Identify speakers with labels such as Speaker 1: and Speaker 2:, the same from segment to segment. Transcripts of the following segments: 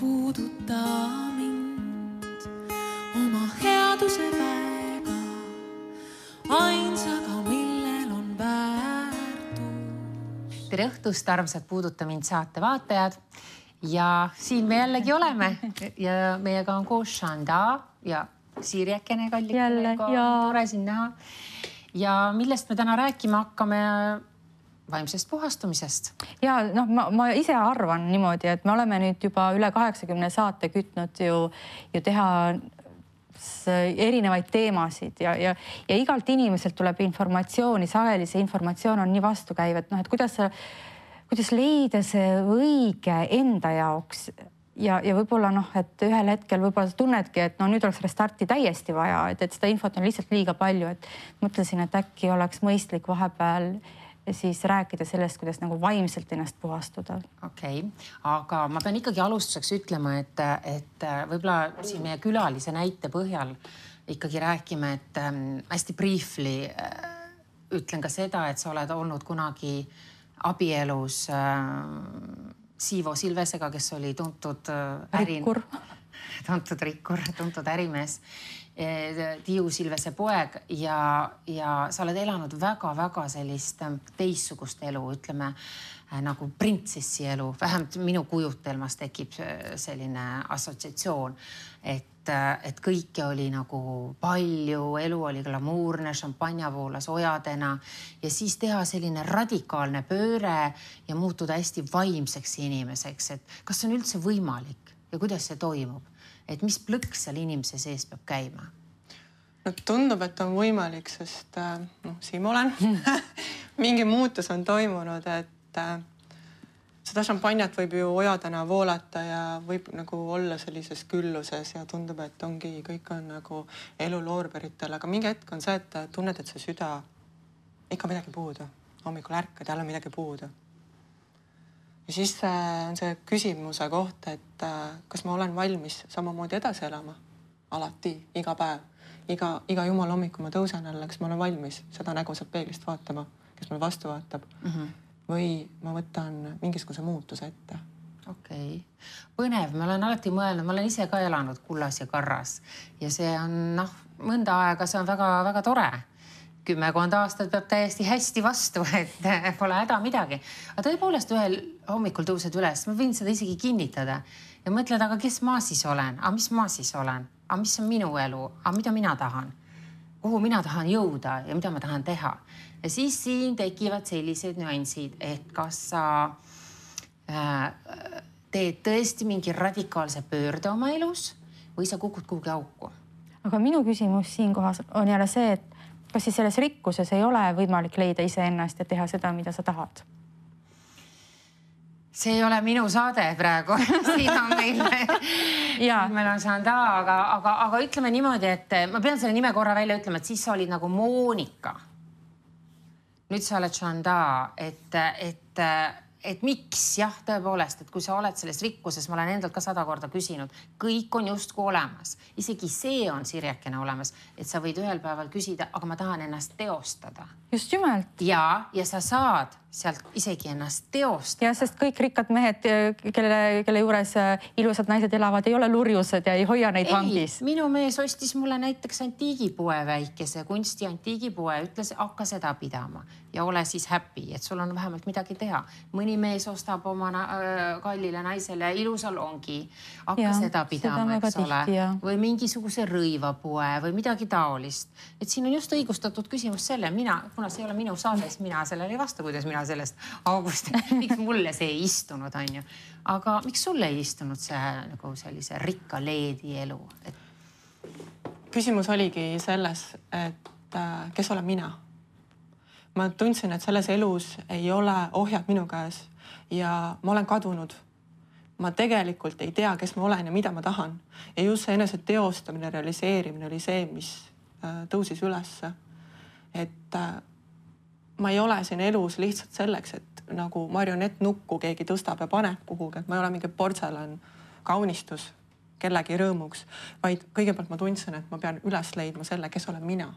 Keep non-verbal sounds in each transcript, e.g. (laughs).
Speaker 1: puuduta mind oma headuse väega, ainsaga, millel on väärtus.
Speaker 2: tere õhtust, armsad Puuduta mind saate vaatajad. ja siin me jällegi oleme ja meiega on koos Shanda ja Sirjekene kallikene.
Speaker 3: Jälle, jaa.
Speaker 2: tore sind näha. ja millest me täna rääkima hakkame? Vaimsest puhastumisest.
Speaker 3: ja noh, ma, ma ise arvan niimoodi, et me oleme nüüd juba üle kaheksakümne saate kütnud ju, ju teha erinevaid teemasid ja, ja, ja igalt inimeselt tuleb informatsiooni, sageli see informatsioon on nii vastukäiv, et noh, et kuidas sa, kuidas leida see õige enda jaoks ja, ja võib-olla noh, et ühel hetkel võib-olla sa tunnedki, et no nüüd oleks restarti täiesti vaja, et, et seda infot on lihtsalt liiga palju, et mõtlesin, et äkki oleks mõistlik vahepeal siis rääkida sellest, kuidas nagu vaimselt ennast puhastuda.
Speaker 2: okei okay., aga ma pean ikkagi alustuseks ütlema, et, et võib-olla siin meie külalise näite põhjal ikkagi räägime, et ähm, hästi briefly äh, ütlen ka seda, et sa oled olnud kunagi abielus äh, Siivo Silvesega, kes oli tuntud äh, äri-
Speaker 3: rikkur. (laughs)
Speaker 2: tuntud rikkur, tuntud ärimees, Tiiu Silvese poeg ja, ja sa oled elanud väga-väga sellist ähm, teistsugust elu, ütleme äh, nagu printsessi elu, vähemalt minu kujutelmas tekib äh, selline assotsiatsioon, et, et kõike oli nagu palju, elu oli glamuurne, šampanja voolas ojadena ja siis teha selline radikaalne pööre ja muutuda hästi vaimseks inimeseks, et kas see on üldse võimalik ja kuidas see toimub? Et mis plõks seal inimese sees peab käima?
Speaker 4: no tundub, et on võimalik, sest äh, noh, siin ma olen (laughs) mingi muutus on toimunud, et äh, seda šampanjat võib ju ojadena voolata ja võib nagu olla sellises külluses ja tundub, et ongi, kõik on nagu elu loorberitel, aga mingi hetk on see, et tunned, et see süda, ikka midagi puudu. hommikul ärkad, jälle midagi puudu. Ja siis äh, on see küsimuse koht, et äh, kas ma olen valmis samamoodi edasi elama alati, iga päev, iga, iga jumala hommikul ma tõusen jälle, kas ma olen valmis seda nägu sealt peeglist vaatama, kes mulle vastu vaatab mm. -hmm. või ma võtan mingisuguse muutuse ette
Speaker 2: okei okay., põnev, ma olen alati mõelnud, ma olen ise ka elanud kullas ja karras ja see on noh, mõnda aega see on väga-väga tore. Kümmekond aastat peab täiesti hästi vastu, (laughs) et pole häda midagi. aga tõepoolest ühel hommikul tõused üles, ma võin seda isegi kinnitada ja mõtled, aga kes ma siis olen, aga mis ma siis olen, aga mis on minu elu, aga mida mina tahan, kuhu mina tahan jõuda ja mida ma tahan teha. ja siis siin tekivad sellised nüansid, et kas sa äh, teed tõesti mingi radikaalse pöörde oma elus või sa kukud kuhugi auku?
Speaker 3: aga minu küsimus siinkohas on jälle see, et kas siis selles rikkuses ei ole võimalik leida iseennast ja teha seda, mida sa tahad?
Speaker 2: see ei ole minu saade praegu (laughs) siin on meil meil on Sanda, aga, aga, aga ütleme niimoodi, et ma pean selle nime korra välja ütlema, et siis sa olid nagu Monika. nüüd sa oled Sanda, et, et, et miks? Jah, tõepoolest, et kui sa oled selles rikkuses, ma olen endalt ka sada korda küsinud, kõik on justkui olemas, isegi see on sirjekene olemas, et sa võid ühel päeval küsida, aga ma tahan ennast teostada.
Speaker 3: Just nimelt
Speaker 2: ja, ja sa saad sealt isegi ennast teostada.
Speaker 3: ja sest kõik rikkad mehed, kelle, kelle juures äh, ilusad naised elavad, ei ole lurjused ja ei hoia neid vangis.
Speaker 2: minu mees ostis mulle näiteks antiigipoe väikese kunsti antiigipoe, ütles, hakka seda pidama ja ole siis happy, et sul on vähemalt midagi teha. mõni mees ostab oma na äh, kallile naisele ilusalongi, hakka
Speaker 3: Jaa,
Speaker 2: seda pidama, eks ole
Speaker 3: jah.
Speaker 2: või mingisuguse rõivapoe või midagi taolist. et siin on just õigustatud küsimus selle, mina, kuna see ei ole minu saade, siis mina sellele ei vasta, kuidas mina sellest august, (laughs) miks mulle see ei istunud, onju. aga miks sulle ei istunud see nagu sellise rikka leedi elu, et
Speaker 4: küsimus oligi selles, et äh, kes olen mina. ma tundsin, et selles elus ei ole ohjad minu käes ja ma olen kadunud. ma tegelikult ei tea, kes ma olen ja mida ma tahan ja just see enese teostamine, realiseerimine oli see, mis äh, tõusis ülesse. et äh, ma ei ole siin elus lihtsalt selleks, et nagu marionettnukku keegi tõstab ja paneb kuhugi, et ma ei ole mingi portselan kaunistus kellegi rõõmuks, vaid kõigepealt ma tundsin, et ma pean üles leidma selle, kes olen mina.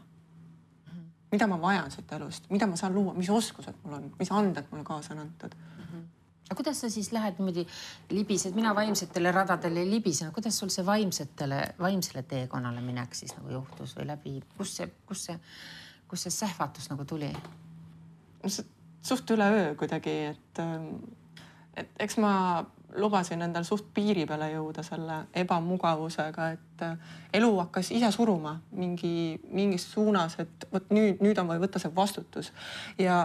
Speaker 4: mida ma vajan siit elust, mida ma saan luua, mis oskused mul on, mis anded mulle kaasa on antud.
Speaker 2: aga kuidas sa siis lähed niimoodi libised, mina vaimsetele radadele ei libisenud, kuidas sul see vaimsetele, vaimsele teekonnale minek siis nagu juhtus või läbi, kus see, kus see, kus see sähvatus nagu tuli?
Speaker 4: Suht üleöö kuidagi, et, et eks ma lubasin endal suht piiri peale jõuda selle ebamugavusega, et elu hakkas ise suruma mingi, mingis suunas, et vot nüüd, nüüd on vaja võtta see vastutus. Ja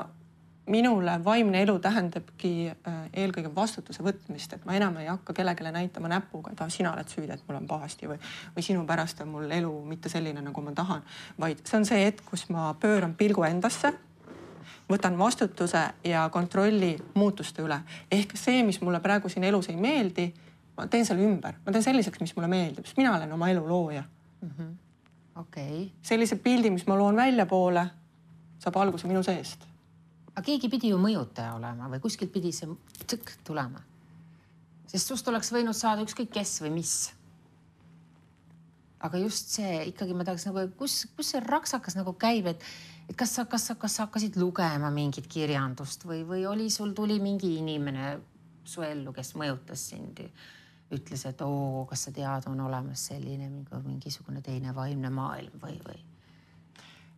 Speaker 4: minule vaimne elu tähendabki äh, eelkõige vastutuse võtmist, et ma enam ei hakka kellelegi näitama näpuga, et ah, sina oled süüdi, et mul on pahasti või, või sinu pärast on mul elu mitte selline, nagu ma tahan, vaid see on see hetk, kus ma pööran pilgu endasse võtan vastutuse ja kontrolli muutuste üle. ehk see, mis mulle praegu siin elus ei meeldi, ma teen selle ümber, ma teen selliseks, mis mulle meeldib, sest mina olen oma elu looja mm
Speaker 2: -hmm.. okay..
Speaker 4: sellise pildi, mis ma loon väljapoole, saab alguse minu seest.
Speaker 2: aga keegi pidi ju mõjutaja olema või kuskilt pidi see tõkk tulema. sest sust oleks võinud saada ükskõik kes või mis. aga just see ikkagi ma tahaks nagu, kus, kus see raksakas nagu käib, et et kas sa, kas sa, kas sa hakkasid lugema mingit kirjandust või, või oli sul, tuli mingi inimene su ellu, kes mõjutas sind? ütles, et oo, kas sa tead, on olemas selline mingisugune teine vaimne maailm või, või?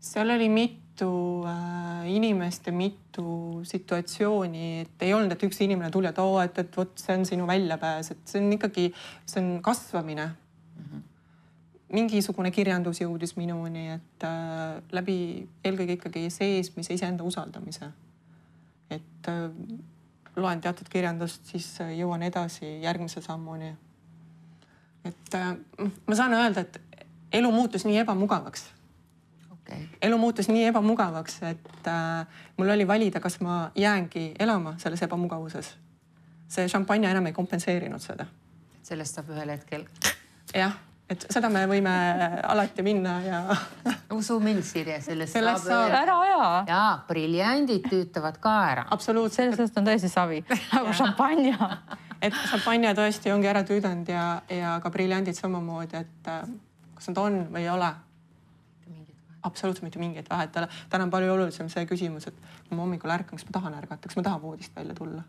Speaker 4: seal oli mitu äh, inimest ja mitu situatsiooni, et ei olnud, et üks inimene tuli, et oo, et, et vot see on sinu väljapääs, et see on ikkagi, see on kasvamine mm. -hmm mingisugune kirjandus jõudis minuni, et äh, läbi eelkõige ikkagi seesmise iseenda usaldamise. et äh, loen teatud kirjandust, siis äh, jõuan edasi järgmise sammuni. et äh, ma saan öelda, et elu muutus nii ebamugavaks
Speaker 2: okay..
Speaker 4: elu muutus nii ebamugavaks, et äh, mul oli valida, kas ma jäängi elama selles ebamugavuses. see šampanja enam ei kompenseerinud seda.
Speaker 2: sellest saab ühel hetkel.
Speaker 4: jah et seda me võime alati minna ja (laughs)
Speaker 2: usu mind, Sirje, sellest,
Speaker 4: sellest saab, saab.
Speaker 3: ära aja.
Speaker 2: ja briljandid tüütavad ka ära.
Speaker 4: absoluutselt.
Speaker 3: sellest on tõesti savi (laughs) nagu šampanja. (laughs)
Speaker 4: et šampanja tõesti ongi ära tüüdanud ja, ja ka briljandid samamoodi, et äh, kas nad on või ei ole. absoluutselt mitte mingit vahet ei ole. täna on palju olulisem see küsimus, et kui ma hommikul ärkan, kas ma tahan ärgata, kas ma tahan voodist välja tulla?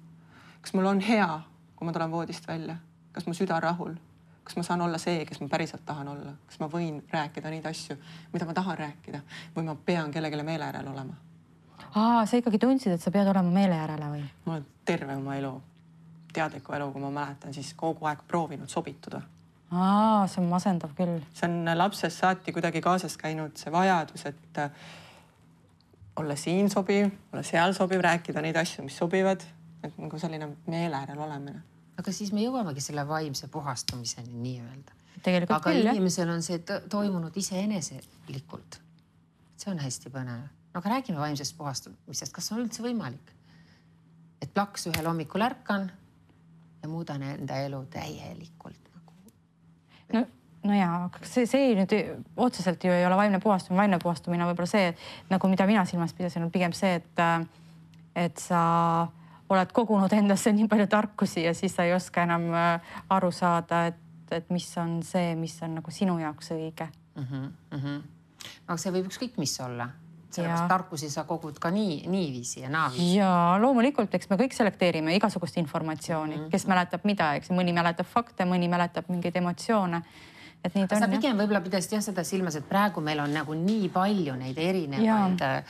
Speaker 4: kas mul on hea, kui ma tulen voodist välja? kas mu süda rahul? Kas ma saan olla see, kes ma päriselt tahan olla, kas ma võin rääkida neid asju, mida ma tahan rääkida või ma pean kellelegi meele järele olema?
Speaker 3: aa, sa ikkagi tundsid, et sa pead olema meele järele või?
Speaker 4: ma olen terve oma elu, teadliku elu, kui ma mäletan, siis kogu aeg proovinud sobituda.
Speaker 3: aa, see on masendav küll.
Speaker 4: see on lapsest saati kuidagi kaasas käinud see vajadus, et äh, olla siin sobiv, olla seal sobiv, rääkida neid asju, mis sobivad, et nagu selline meele järel olemine
Speaker 2: aga siis me jõuamegi selle vaimse puhastumiseni nii-öelda.
Speaker 3: aga
Speaker 2: küll, inimesel on see toimunud iseeneselikult. see on hästi põnev. no aga räägime vaimsest puhastumisest, kas on üldse võimalik? et plaks ühel hommikul ärkan ja muudan enda elu täielikult nagu.
Speaker 3: no, no ja see, see nüüd otseselt ju ei ole vaimne puhastumine, vaimne puhastumine on võib-olla see nagu, mida mina silmas pidasin, on pigem see, et, et sa oled kogunud endasse nii palju tarkusi ja siis sa ei oska enam äh, aru saada, et, et mis on see, mis on nagu sinu jaoks õige mm.
Speaker 2: -hmm, mm -hmm. aga see võib ükskõik mis olla sellepärast tarkusi sa kogud ka nii, niiviisi ja naaviisi.
Speaker 3: ja loomulikult, eks me kõik selekteerime igasugust informatsiooni mm, -hmm. kes mäletab mida, eks mõni mäletab fakte, mõni mäletab mingeid emotsioone. et nii ta
Speaker 2: on. sa pigem võib-olla pidasid jah seda silmas, et praegu meil on nagu nii palju neid erinevaid ja. Äh,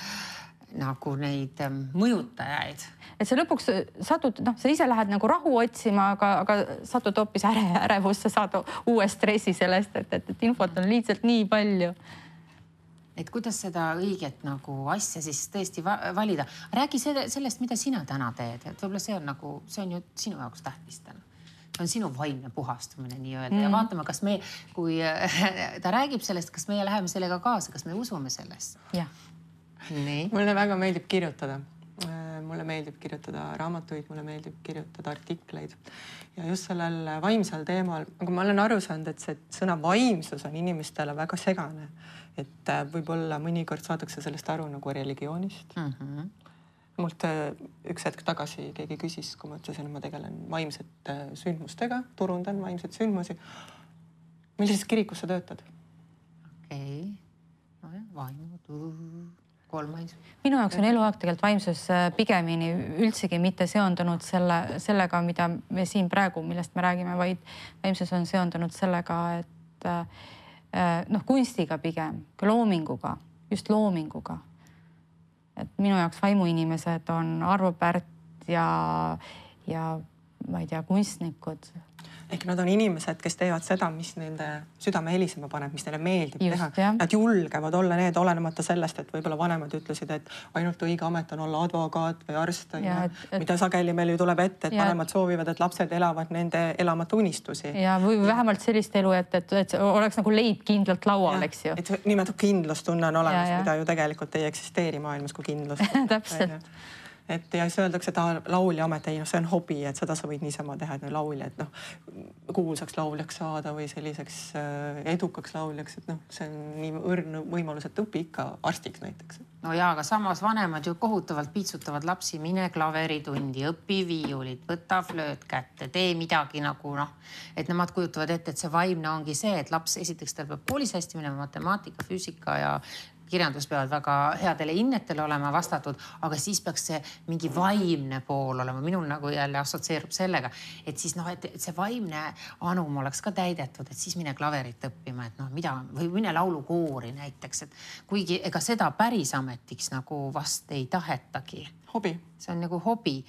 Speaker 2: nagu neid ähm, mõjutajaid
Speaker 3: et sa lõpuks satud, noh, sa ise lähed nagu rahu otsima, aga, aga satud hoopis äre, ärevusse, saad uue stressi sellest, et, et, et infot on lihtsalt nii palju
Speaker 2: et kuidas seda õiget nagu asja siis tõesti valida. räägi selle, sellest, mida sina täna teed, et võib-olla see on nagu, see on ju sinu jaoks tähtis täna. see on sinu vaimne puhastumine nii-öelda mm. ja vaatame, kas me, kui (laughs) ta räägib sellest, kas meie läheme sellega kaasa, kas me usume sellesse.
Speaker 3: jah.
Speaker 4: mulle väga meeldib kirjutada mulle meeldib kirjutada raamatuid, mulle meeldib kirjutada artikleid ja just sellel vaimsel teemal, aga ma olen aru saanud, et see sõna vaimsus on inimestele väga segane. et äh, võib-olla mõnikord saadakse sellest aru nagu religioonist mm. -hmm mult äh, üks hetk tagasi keegi küsis, kui ma ütlesin, et ma tegelen vaimsete sündmustega, turundan vaimseid sündmusi. millises kirikus sa töötad?
Speaker 2: okei okay., nojah, vaimutöö kolm vaimsust.
Speaker 3: minu jaoks on eluaeg tegelikult vaimsus äh, pigemini üldsegi mitte seondunud selle, sellega, mida me siin praegu, millest me räägime, vaid vaimsus on seondunud sellega, et äh, äh, noh, kunstiga pigem, loominguga, just loominguga. et minu jaoks vaimuinimesed on Arvo Pärt ja, ja ma ei tea, kunstnikud
Speaker 4: ehk nad on inimesed, kes teevad seda, mis nende südame helisema paneb, mis neile meeldib
Speaker 3: Just,
Speaker 4: teha. Nad julgevad olla need, olenemata sellest, et võib-olla vanemad ütlesid, et ainult õige amet on olla advokaat või arst on ju mida sageli meil ju tuleb ette, et
Speaker 3: Ja-
Speaker 4: vanemad soovivad, et lapsed elavad nende elamata unistusi.
Speaker 3: ja, või vähemalt sellist elu, et, et, et oleks nagu leib kindlalt laual, eks ju.
Speaker 4: et nimetatud kindlustunne on olemas, mida ju tegelikult ei eksisteeri maailmas kui kindlust (laughs)
Speaker 3: Täpselt.
Speaker 4: Et ja siis öeldakse, et aa, laulja amet, ei noh, see on hobi, et seda sa võid niisama teha, et no laulja, et noh, kuulsaks lauljaks saada või selliseks äh, edukaks lauljaks, et noh, see on nii õrn võimalus, et õpi ikka arstiks näiteks.
Speaker 2: no ja, aga samas vanemad ju kohutavalt piitsutavad lapsi, mine klaveritundi, õpi viiulit, võta flööt kätte, tee midagi nagu noh, et nemad kujutavad ette, et see vaimne ongi see, et laps esiteks tal peab koolis hästi minema, matemaatika, füüsika ja kirjandus peavad väga headele hinnetele olema vastatud, aga siis peaks see mingi vaimne pool olema, minul nagu jälle assotsieerub sellega, et siis noh, et, see vaimne anum oleks ka täidetud, et siis mine klaverit õppima, et noh, mida või mine laulukoori näiteks, et kuigi ega seda päris ametiks nagu vast ei tahetagi.
Speaker 4: hobi.
Speaker 2: see on nagu hobi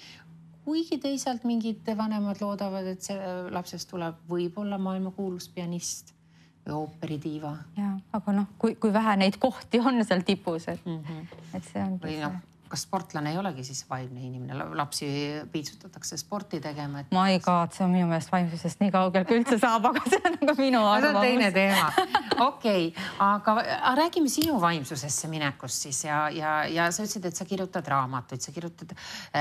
Speaker 2: kuigi teisalt mingid vanemad loodavad, et see lapsest tuleb võib-olla maailmakuulus pianist või ooperitiiva
Speaker 3: ja, aga noh, kui, kui vähe neid kohti on seal tipus, et mm. -hmm. et see ongi
Speaker 2: või noh, kas sportlane ei olegi siis vaimne inimene, lapsi piitsutatakse sporti tegema, et
Speaker 3: ma ei kavatse minu meelest vaimsusest nii kaugel kui üldse saab, aga see on nagu minu
Speaker 2: on teine
Speaker 3: arvamus.
Speaker 2: teema. okei okay,, aga aga räägime sinu vaimsusesse minekust siis ja, ja, ja sa ütlesid, et sa kirjutad raamatuid, sa kirjutad,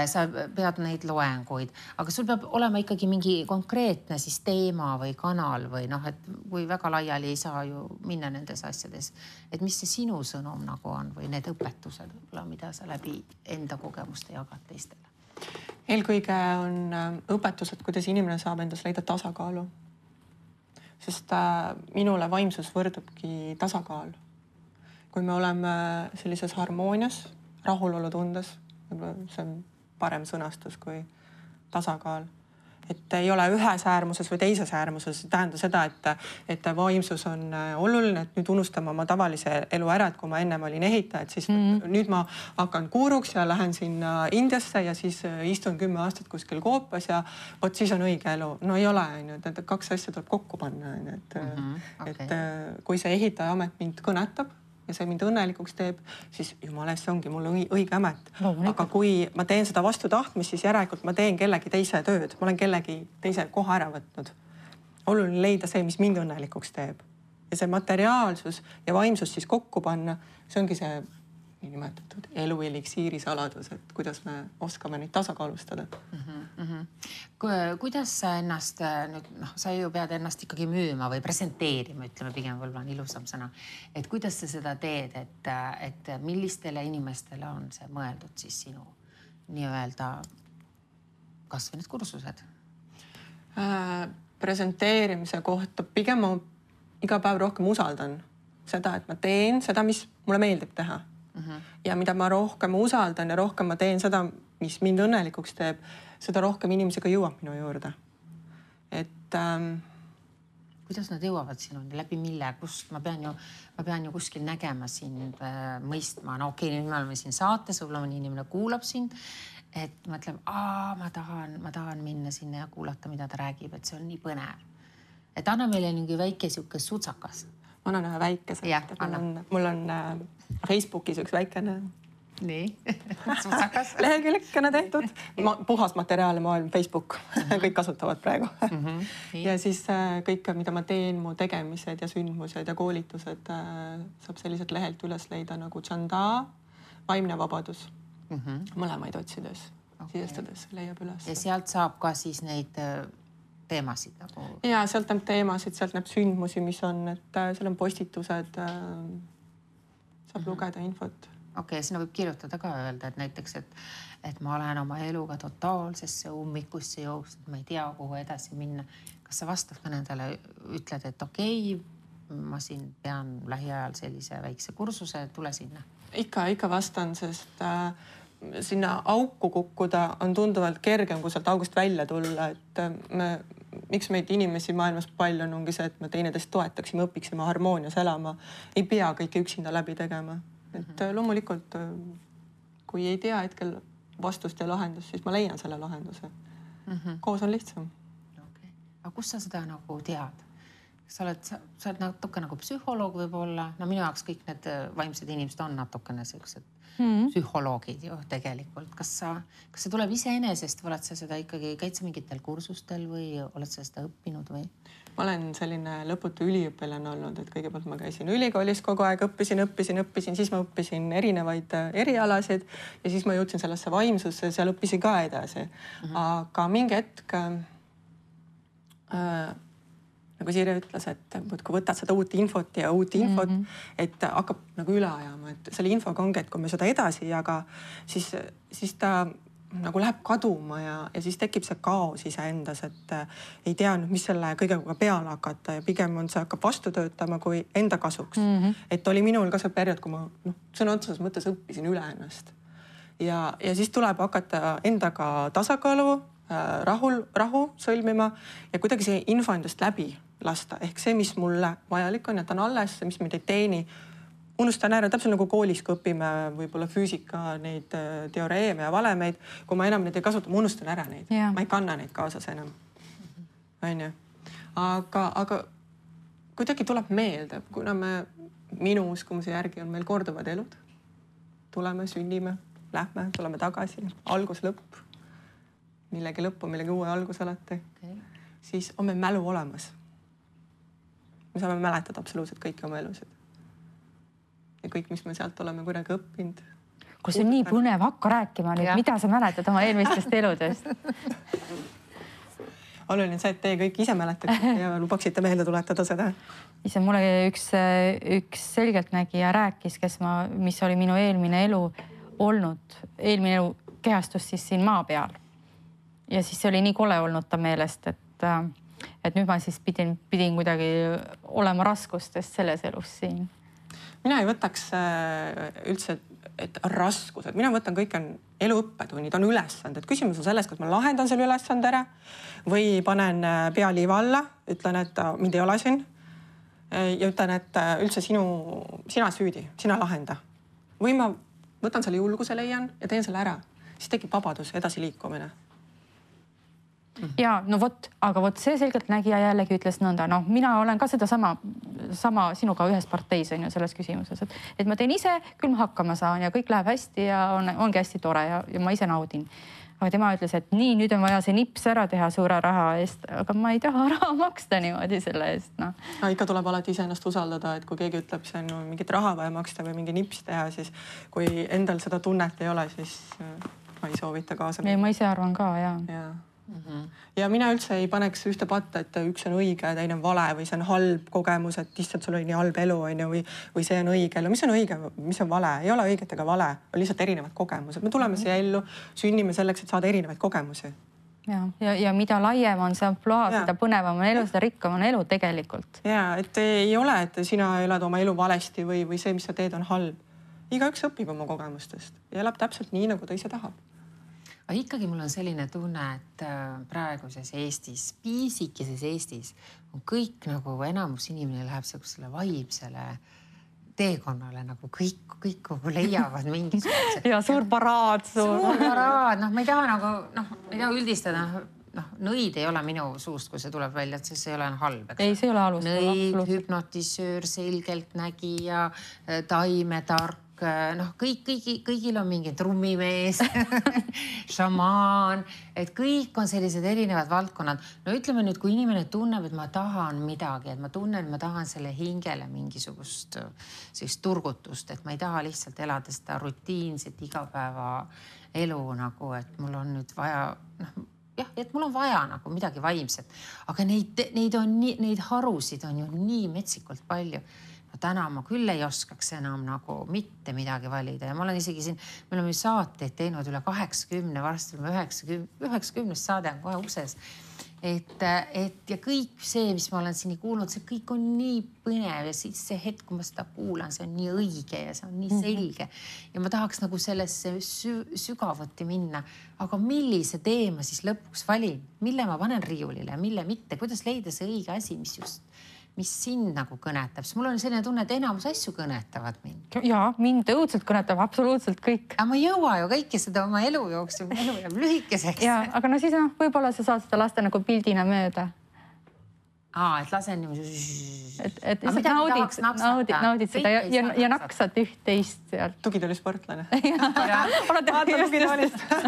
Speaker 2: sa pead neid loenguid, aga sul peab olema ikkagi mingi konkreetne siis teema või kanal või noh, et kui väga laiali ei saa ju minna nendes asjades, et mis see sinu sõnum nagu on või need õpetused võib-olla, mida sa läbi enda kogemuste jagad teistele
Speaker 4: eelkõige on äh, õpetused, kuidas inimene saab endas leida tasakaalu. sest äh, minule vaimsus võrdubki tasakaal. kui me oleme sellises harmoonias, rahulolutundes, võib-olla see on parem sõnastus kui tasakaal et ei ole ühes äärmuses või teises äärmuses, ei tähenda seda, et, et vaimsus on äh, oluline, et nüüd unustame oma tavalise elu ära, et kui ma ennem olin ehitaja, et siis mm -hmm. nüüd ma hakkan guuruks ja lähen sinna Indiasse ja siis äh, istun kümme aastat kuskil koopas ja vot siis on õige elu. no ei ole, onju, et need kaks asja tuleb kokku panna, onju, et mm, -hmm.
Speaker 2: okei.
Speaker 4: et äh, kui see ehitajaamet mind kõnetab ja see mind õnnelikuks teeb, siis jumala eest, see ongi õi- õige amet. Aga kui ma teen seda vastu tahtmist, siis järelikult ma teen kellegi teise tööd, ma olen kellegi teise koha ära võtnud. oluline leida see, mis mind õnnelikuks teeb ja see materiaalsus ja vaimsus siis kokku panna, see ongi see niinimetatud elu eliksiiri saladus, et kuidas me oskame neid tasakaalustada.
Speaker 2: kuidas sa ennast nüüd noh, sa ju pead ennast ikkagi müüma või presenteerima, ütleme pigem võib-olla on ilusam sõna. et kuidas sa seda teed, et, et millistele inimestele on see mõeldud siis sinu nii-öelda kasvõi need kursused?
Speaker 4: äh, presenteerimise kohta pigem ma iga päev rohkem usaldan seda, et ma teen seda, mis mulle meeldib teha mm. -hmm. ja mida ma rohkem usaldan ja rohkem ma teen seda, mis mind õnnelikuks teeb, seda rohkem inimesi ka jõuab minu juurde. et ähm,
Speaker 2: kuidas nad jõuavad sinuni, läbi mille, kust ma pean ju, ma pean ju kuskil nägema sind äh,, mõistma, no okei okay,, nüüd me oleme siin saates, võib-olla mõni inimene kuulab sind. et mõtleb, ma tahan, ma tahan minna sinna ja kuulata, mida ta räägib, et see on nii põnev. et anna meile mingi väike sihuke sutsakas.
Speaker 4: Ma annan ühe väikese. Mul on, mul on äh, Facebookis üks väikene
Speaker 2: nii (laughs) sutsakas
Speaker 4: lehekülgekene tehtud, puhas materjal, maailm, Facebook kõik kasutavad praegu
Speaker 2: nii.
Speaker 4: ja siis äh, kõik, mida ma teen, mu tegemised ja sündmused ja koolitused äh, saab selliselt lehelt üles leida nagu Chanda, vaimne vabadus mm. -hmm. mõlemaid otsides okay., sisestades leiab üles.
Speaker 2: ja sealt saab ka siis neid äh, teemasid nagu
Speaker 4: ja sealt näeb teemasid, sealt näeb sündmusi, mis on, et äh, seal on postitused äh,. saab mm -hmm. lugeda infot
Speaker 2: okei okay,, sinna võib kirjutada ka öelda, et näiteks, et, et ma olen oma eluga totaalsesse ummikusse jooksnud, ma ei tea, kuhu edasi minna. kas sa vastad ka nendele, ütled, et okei okay,, ma siin pean lähiajal sellise väikse kursuse, tule sinna.
Speaker 4: ikka, ikka vastan, sest äh, sinna auku kukkuda on tunduvalt kergem, kui sealt august välja tulla, et äh, me, miks meid inimesi maailmas palju on, ongi see, et me teineteist toetaksime, õpiksime harmoonias elama. ei pea kõike üksinda läbi tegema, et mm -hmm. loomulikult kui ei tea hetkel vastust ja lahendust, siis ma leian selle lahenduse mm. -hmm. koos on lihtsam
Speaker 2: okay.. aga kust sa seda nagu tead? Sa oled, sa oled natuke nagu psühholoog võib-olla, no minu jaoks kõik need äh, vaimsed inimesed on natukene siuksed mm psühholoogid ju tegelikult. kas sa, kas see tuleb iseenesest või oled sa seda ikkagi, käid sa mingitel kursustel või oled sa seda õppinud või?
Speaker 4: ma olen selline lõputu üliõpilane olnud, et kõigepealt ma käisin ülikoolis kogu aeg, õppisin, õppisin, õppisin, siis ma õppisin erinevaid äh, erialasid ja siis ma jõudsin sellesse vaimsusse, seal õppisin ka edasi mm. -hmm. aga mingi hetk äh, nagu Sirje ütles, et muudkui võtad seda uut infot ja uut infot mm, -hmm. et hakkab nagu üle ajama, et selle infoga ongi, et kui me seda edasi ei jaga, siis, siis ta nagu läheb kaduma ja, ja siis tekib see kaos iseendas, et äh, ei tea nüüd, mis selle kõigega peale hakata ja pigem on see hakkab vastu töötama kui enda kasuks mm. -hmm. et oli minul ka see periood, kui ma noh, sõna otseses mõttes õppisin üle ennast ja, ja siis tuleb hakata endaga tasakaalu äh,, rahul, rahu sõlmima ja kuidagi see info endast läbi lasta, ehk see, mis mulle vajalik on, jätan alles, mis mind ei teeni unustan ära, täpselt nagu koolis, kui õpime võib-olla füüsika neid äh, teoreeme ja valemeid, kui ma enam neid ei kasuta, ma unustan ära neid yeah., ma ei kanna neid kaasas enam. onju, aga, aga kuidagi tuleb meelde, kuna me, minu uskumuse järgi on meil korduvad elud. tuleme, sünnime, lähme, tuleme tagasi, algus-lõpp. millegi lõpp on millegi uue algus alati okay.. siis on meil mälu olemas. Me saame mäletada absoluutselt kõiki oma elusid ja kõik, mis me sealt oleme kuidagi õppinud.
Speaker 3: kuule, see on nii põnev, hakka rääkima nüüd, mida sa mäletad oma eelmistest eludest (laughs)
Speaker 4: oluline on see, et teie kõik ise mäletaksite ja lubaksite meelde tuletada seda.
Speaker 3: ise mulle üks, üks selgeltnägija rääkis, kes ma, mis oli minu eelmine elu olnud, eelmine elu kehastus siis siin maa peal. ja siis see oli nii kole olnud ta meelest, et, et nüüd ma siis pidin, pidin kuidagi olema raskustes selles elus siin
Speaker 4: mina ei võtaks äh, üldse, et raskused, mina võtan, kõik on elu õppetunnid, on ülesanded. küsimus on selles, kas ma lahendan selle ülesande ära või panen äh, pea liiva alla, ütlen, et äh, mind ei ole siin. ja ütlen, et üldse sinu, sina süüdi, sina lahenda. või ma võtan selle julguse, leian ja teen selle ära, siis tekib vabadus, edasiliikumine
Speaker 3: ja no vot, aga vot see selgeltnägija jällegi ütles nõnda, noh, mina olen ka sedasama, sama sinuga ühes parteis on ju selles küsimuses, et, et ma teen ise, küll ma hakkama saan ja kõik läheb hästi ja on, ongi hästi tore ja, ja ma ise naudin. aga tema ütles, et nii, nüüd on vaja see nips ära teha suure raha eest, aga ma ei taha (laughs) raha maksta niimoodi selle eest, noh.
Speaker 4: no ikka tuleb alati iseennast usaldada, et kui keegi ütleb, see on mingit raha vaja maksta või mingi nips teha, siis kui endal seda tunnet ei ole, siis äh, ma ei soovita kaasa.
Speaker 3: ei, ma ise arvan ka ja,
Speaker 4: ja Mm -hmm. ja mina üldse ei paneks ühte patta, et üks on õige ja teine on vale või see on halb kogemus, et issand, sul oli nii halb elu on ju, või, või see on õige elu, mis on õige, mis on vale, ei ole õiget ega vale, on lihtsalt erinevad kogemused, me tuleme siia ellu, sünnime selleks, et saada erinevaid kogemusi.
Speaker 3: ja, ja, ja mida laiem on see ampluaa, seda põnevam on elu, seda rikkam on elu tegelikult.
Speaker 4: ja et ei ole, et sina elad oma elu valesti või, või see, mis sa teed, on halb. igaüks õpib oma kogemustest ja elab täpselt nii, nagu ta ise tahab
Speaker 2: aga ikkagi mul on selline tunne, et äh, praeguses Eestis, piisikeses Eestis on kõik nagu enamus inimene läheb sihukesele vaimsele teekonnale nagu kõik, kõik nagu leiavad (laughs) mingisuguse.
Speaker 3: ja suur paraad.
Speaker 2: suur paraad, noh, ma ei taha nagu noh, ma ei taha üldistada noh, nõid ei ole minu suust, kui see tuleb välja, et siis see ei ole halb.
Speaker 3: ei, see ei ole halb.
Speaker 2: nõid, hüpnotisöör, selgeltnägija, taimetark, Äh, noh, kõik, kõigi, kõigil on mingi trummimees (laughs) šamaan, (laughs) et kõik on sellised erinevad valdkonnad. no ütleme nüüd, kui inimene tunneb, et ma tahan midagi, et ma tunnen, ma tahan selle hingele mingisugust sellist turgutust, et ma ei taha lihtsalt elada seda rutiinset igapäevaelu nagu, et mul on nüüd vaja noh jah, et mul on vaja nagu midagi vaimset, aga neid, neid on nii, neid harusid on ju nii metsikult palju täna ma küll ei oskaks enam nagu mitte midagi valida ja ma olen isegi siin, me oleme saateid teinud üle kaheksakümne, varsti oleme üheksakümne, üheksakümnes saade on kohe ukses. et, et ja kõik see, mis ma olen seni kuulnud, see kõik on nii põnev ja siis see hetk, kui ma seda kuulan, see on nii õige ja see on nii selge. ja ma tahaks nagu sellesse sü sügavuti minna. aga millise tee ma siis lõpuks valin, mille ma panen riiulile, mille mitte, kuidas leida see õige asi, mis just mis sind nagu kõnetab, sest mul on selline tunne, et enamus asju kõnetavad mind.
Speaker 3: ja mind õudselt kõnetab absoluutselt kõik.
Speaker 2: aga ma ei jõua ju kõike seda oma elu jooksul, elu jääb lühikeseks.
Speaker 3: ja, aga no siis noh, võib-olla sa saad seda lasta nagu pildina mööda
Speaker 2: aa, et lasen niimoodi.
Speaker 3: et, et lihtsalt naudid, naudid, naudid seda ja, ja, ja naksad üht-teist sealt.
Speaker 4: tugitoolisportlane (laughs)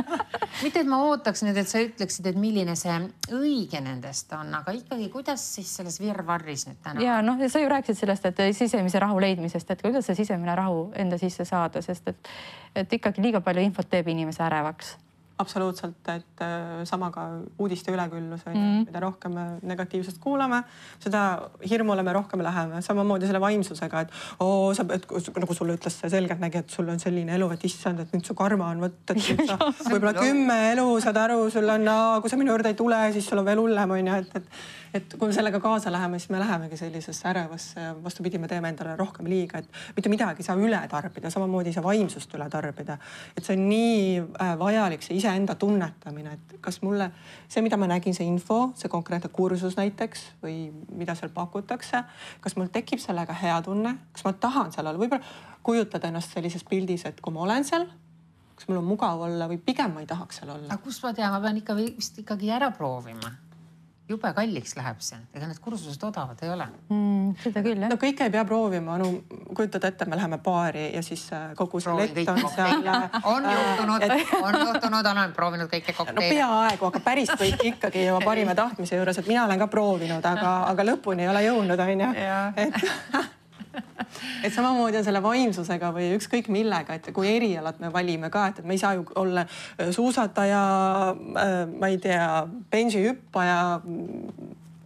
Speaker 4: (laughs)
Speaker 2: mitte, et ma ootaks nüüd, et sa ütleksid, et milline see õige nendest on, aga ikkagi, kuidas siis selles virvarris nüüd täna?
Speaker 3: ja noh, sa ju rääkisid sellest, et sisemise rahu leidmisest, et kuidas see sisemine rahu enda sisse saada, sest et, et ikkagi liiga palju infot teeb inimese ärevaks
Speaker 4: absoluutselt, et äh, sama ka uudiste üleküllus on ju mm., mida rohkem me negatiivsest kuulame, seda hirmule me rohkem läheme, samamoodi selle vaimsusega, et oo, sa pead, nagu sulle ütles see selgeltnägija, et sul on selline elu, et issand, et nüüd su karma on vot, et sa (laughs) võib-olla kümme elu saad aru, sul on, kui sa minu juurde ei tule, siis sul on veel hullem on ju, et, et et kui me sellega kaasa läheme, siis me lähemegi sellisesse ärevasse ja vastupidi, me teeme endale rohkem liiga, et mitte midagi ei saa üle tarbida, samamoodi ei saa vaimsust üle tarbida. et see on nii äh, vajalik, see iseenda tunnetamine, et kas mulle see, mida ma nägin, see info, see konkreetne kursus näiteks või mida seal pakutakse, kas mul tekib sellega hea tunne, kas ma tahan seal olla, võib-olla kujutada ennast sellises pildis, et kui ma olen seal kas mul on mugav olla või pigem ma ei tahaks seal olla.
Speaker 2: aga kust ma tean, ma pean ikka vist ikkagi ära proovima jube kalliks läheb see, ega need kursused odavad ei ole
Speaker 3: mm,. seda küll jah.
Speaker 4: no kõike ei pea proovima, no kujutad ette, me läheme baari ja siis äh, kogu see lett on seal.
Speaker 2: Äh, on juhtunud et..., on juhtunud, olen proovinud kõike kokteile.
Speaker 4: no peaaegu, aga päris kõik ikkagi ei jõua parima tahtmise juures, et mina olen ka proovinud, aga, aga lõpuni ei ole jõudnud, onju. et (laughs) et samamoodi on selle vaimsusega või ükskõik millega, et kui erialat me valime ka, et, et me ei saa ju olla äh, suusataja, äh, ma ei tea, bensihüppaja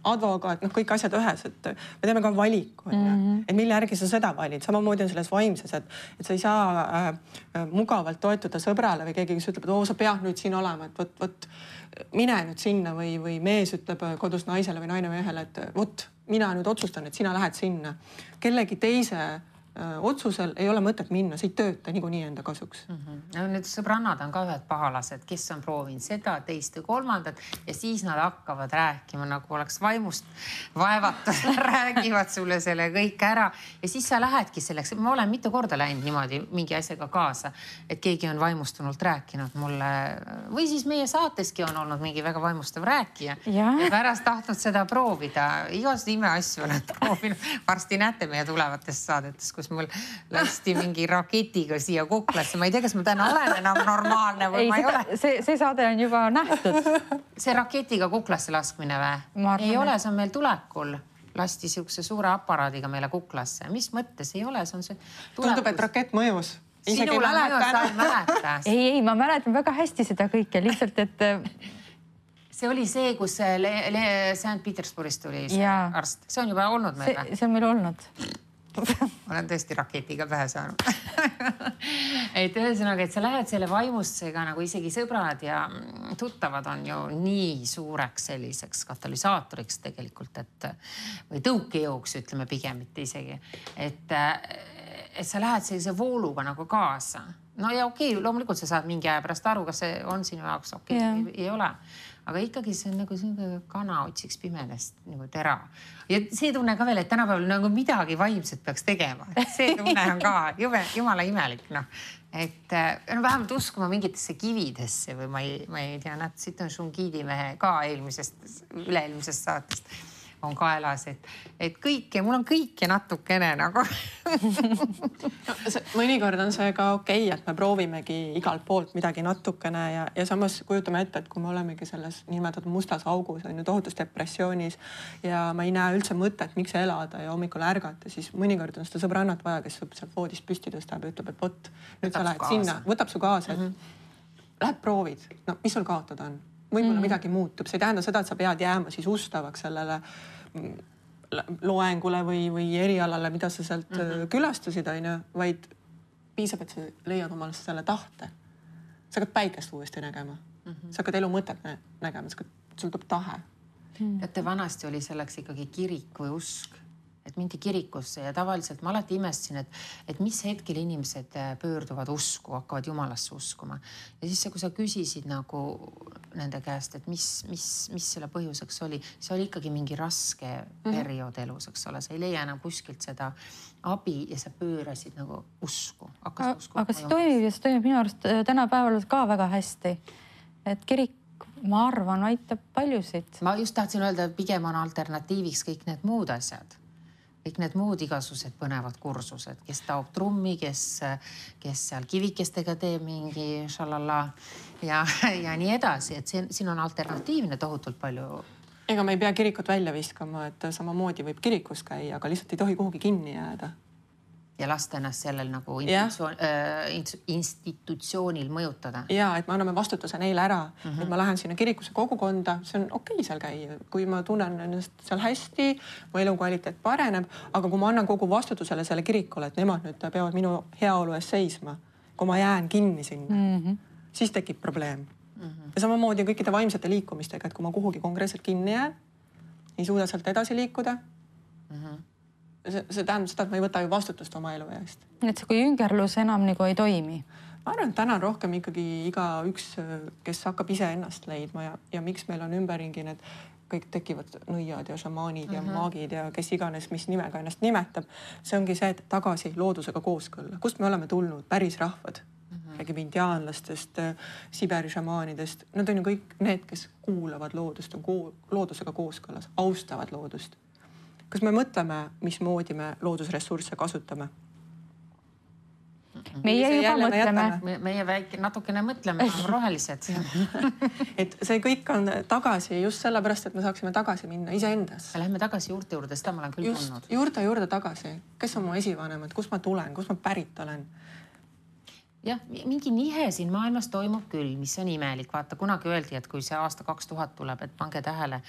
Speaker 4: advokaat, noh, kõik asjad ühes, et me teeme ka valiku onju mm -hmm., et mille järgi sa seda valid, samamoodi on selles vaimses, et, et sa ei saa äh, mugavalt toetuda sõbrale või keegi, kes ütleb, et oo, sa pead nüüd siin olema, et vot, vot mine nüüd sinna või, või mees ütleb kodus naisele või naine mehele, et vot mina nüüd otsustan, et sina lähed sinna. kellegi teise Äh, otsusel ei ole mõtet minna, see ei tööta niikuinii enda kasuks mm.
Speaker 2: -hmm. no need sõbrannad on ka ühed pahalased, kes on proovinud seda, teist või kolmandat ja siis nad hakkavad rääkima nagu oleks vaimust vaevatud (laughs) räägivad sulle selle kõik ära ja siis sa lähedki selleks. ma olen mitu korda läinud niimoodi mingi asjaga kaasa, et keegi on vaimustunult rääkinud mulle või siis meie saateski on olnud mingi väga vaimustav rääkija ja, ja pärast tahtnud seda proovida. igasuguseid imeasju olen (laughs) proovinud. varsti näete meie tulevates saadetes, kus mul lasti mingi raketiga siia kuklasse, ma ei tea, kas ma täna olen enam normaalne või ei, ma ei seda,
Speaker 3: ole. see, see saade on juba nähtud.
Speaker 2: see raketiga kuklasse laskmine või? ei ole, see on meil tulekul lasti siukse suure aparaadiga meile kuklasse, mis mõttes ei ole, see on see.
Speaker 4: tundub, et rakett mõjus.
Speaker 2: sinule mõjus, sa ei mäleta. (laughs)
Speaker 3: ei, ei, ma mäletan väga hästi seda kõike, lihtsalt et
Speaker 2: see oli see, kus St Petersburgist tuli see ja. arst, see on juba olnud meil
Speaker 3: või? see on meil olnud (laughs)
Speaker 2: olen tõesti raketiga pähe saanud (laughs) et ühesõnaga, et sa lähed selle vaimustusega nagu isegi sõbrad ja tuttavad on ju nii suureks selliseks katalüsaatoriks tegelikult, et või tõukejõuks ütleme pigem mitte isegi, et, et sa lähed sellise vooluga nagu kaasa. no ja okei okay,, loomulikult sa saad mingi aja pärast aru, kas see on sinu jaoks okei okay, yeah. või ei ole aga ikkagi see on nagu sihuke kana otsiks pimedast nagu tera. ja see tunne ka veel, et tänapäeval nagu midagi vaimset peaks tegema, see tunne on ka jube, jumala imelik noh. et äh, no vähemalt uskuma mingitesse kividesse või ma ei, ma ei tea, näed, siit on Šungiidi mehe ka eelmisest, üle-eelmisest saatest on kaelas, et, et kõike, mul on kõike natukene nagu (laughs)
Speaker 4: no, mõnikord on see ka okei okay,, et me proovimegi igalt poolt midagi natukene ja, ja samas kujutame ette, et kui me olemegi selles niinimetatud mustas augus on ju tohutus depressioonis ja ma ei näe üldse mõtet, miks elada ja hommikul ärgata, siis mõnikord on seda sõbrannat vaja, kes sealt voodist püsti tõstab ja ütleb, et vot nüüd sa lähed sinna, võtab su kaasa, et mm -hmm. Lähed proovid, no mis sul kaotada on võib-olla mm. midagi muutub, see ei tähenda seda, et sa pead jääma siis ustavaks sellele mm, loengule või, või erialale, mida sa sealt mm -hmm. külastasid, onju, vaid piisab, et sa leiad omale selle tahte. sa hakkad päikest uuesti nägema mm, -hmm. sa hakkad elu mõtet nägema, sa hakkad, sul tuleb tahe.
Speaker 2: teate, vanasti oli selleks ikkagi kirik või usk, et mindi kirikusse ja tavaliselt ma alati imestasin, et, et mis hetkel inimesed äh, pöörduvad usku, hakkavad jumalasse uskuma. ja siis, kui sa küsisid nagu nende käest, et mis, mis, mis selle põhjuseks oli, see oli ikkagi mingi raske
Speaker 3: Mhm.
Speaker 2: periood elus, eks ole, sa ei leia enam kuskilt seda abi ja sa pöörasid nagu usku.
Speaker 3: aga see toimib ja see toimib minu arust äh, tänapäeval ka väga hästi. et kirik, ma arvan, aitab paljusid.
Speaker 2: ma just tahtsin öelda, pigem on alternatiiviks kõik need muud asjad kõik need muud igasugused põnevad kursused, kes taob trummi, kes, kes seal kivikestega teeb mingi šalala ja, ja nii edasi, et see, siin on alternatiivne tohutult palju.
Speaker 4: ega me ei pea kirikut välja viskama, et samamoodi võib kirikus käia, aga lihtsalt ei tohi kuhugi kinni jääda.
Speaker 2: Ja lasta ennast sellel nagu institutsioon, äh, institutsioonil mõjutada.
Speaker 4: ja et me anname vastutuse neile ära mm,
Speaker 2: Mhm.
Speaker 4: -hmm. et ma lähen sinna kirikusse kogukonda, see on okei okay seal käia, kui ma tunnen ennast seal hästi, mu elukvaliteet pareneb, aga kui ma annan kogu vastutusele selle kirikule, et nemad nüüd peavad minu heaolu eest seisma, kui ma jään kinni sinna mm, -hmm. siis tekib probleem mm. -hmm. ja samamoodi kõikide vaimsete liikumistega, et kui ma kuhugi konkreetselt kinni jään, ei suuda sealt edasi liikuda mm. -hmm. See, see tähendab seda, et ma ei võta ju vastutust oma elu eest
Speaker 3: nii et see kui üngerlus enam nagu ei toimi.
Speaker 4: ma arvan, et täna on rohkem ikkagi igaüks, kes hakkab iseennast leidma ja, ja miks meil on ümberringi need kõik tekivad nõiad ja šamaanid ja mm -hmm. maagid ja kes iganes, mis nimega ennast nimetab. see ongi see, et tagasi loodusega kooskõlla, kust me oleme tulnud, päris rahvad mm. -hmm. räägime indiaanlastest, Siberi šamaanidest, nad on ju kõik need, kes kuulavad loodust, on koo, loodusega kooskõlas, austavad loodust. Kas me mõtleme, mismoodi me loodusressursse kasutame?
Speaker 3: meie juba
Speaker 4: me
Speaker 3: mõtleme
Speaker 4: jätame.
Speaker 2: meie väike, natukene mõtleme, (laughs) rohelised.
Speaker 4: et see kõik on tagasi just sellepärast, et me saaksime tagasi minna iseendasse.
Speaker 2: Lähme tagasi juurte juurde, seda ma olen küll
Speaker 4: just
Speaker 2: tundnud.
Speaker 4: juurte juurde tagasi, kes on mu esivanemad, kust ma tulen, kust ma pärit olen.
Speaker 2: Jah, mingi nihe siin maailmas toimub küll, mis on imelik, vaata kunagi öeldi, et kui see aasta kaks tuhat tuleb, et pange tähele,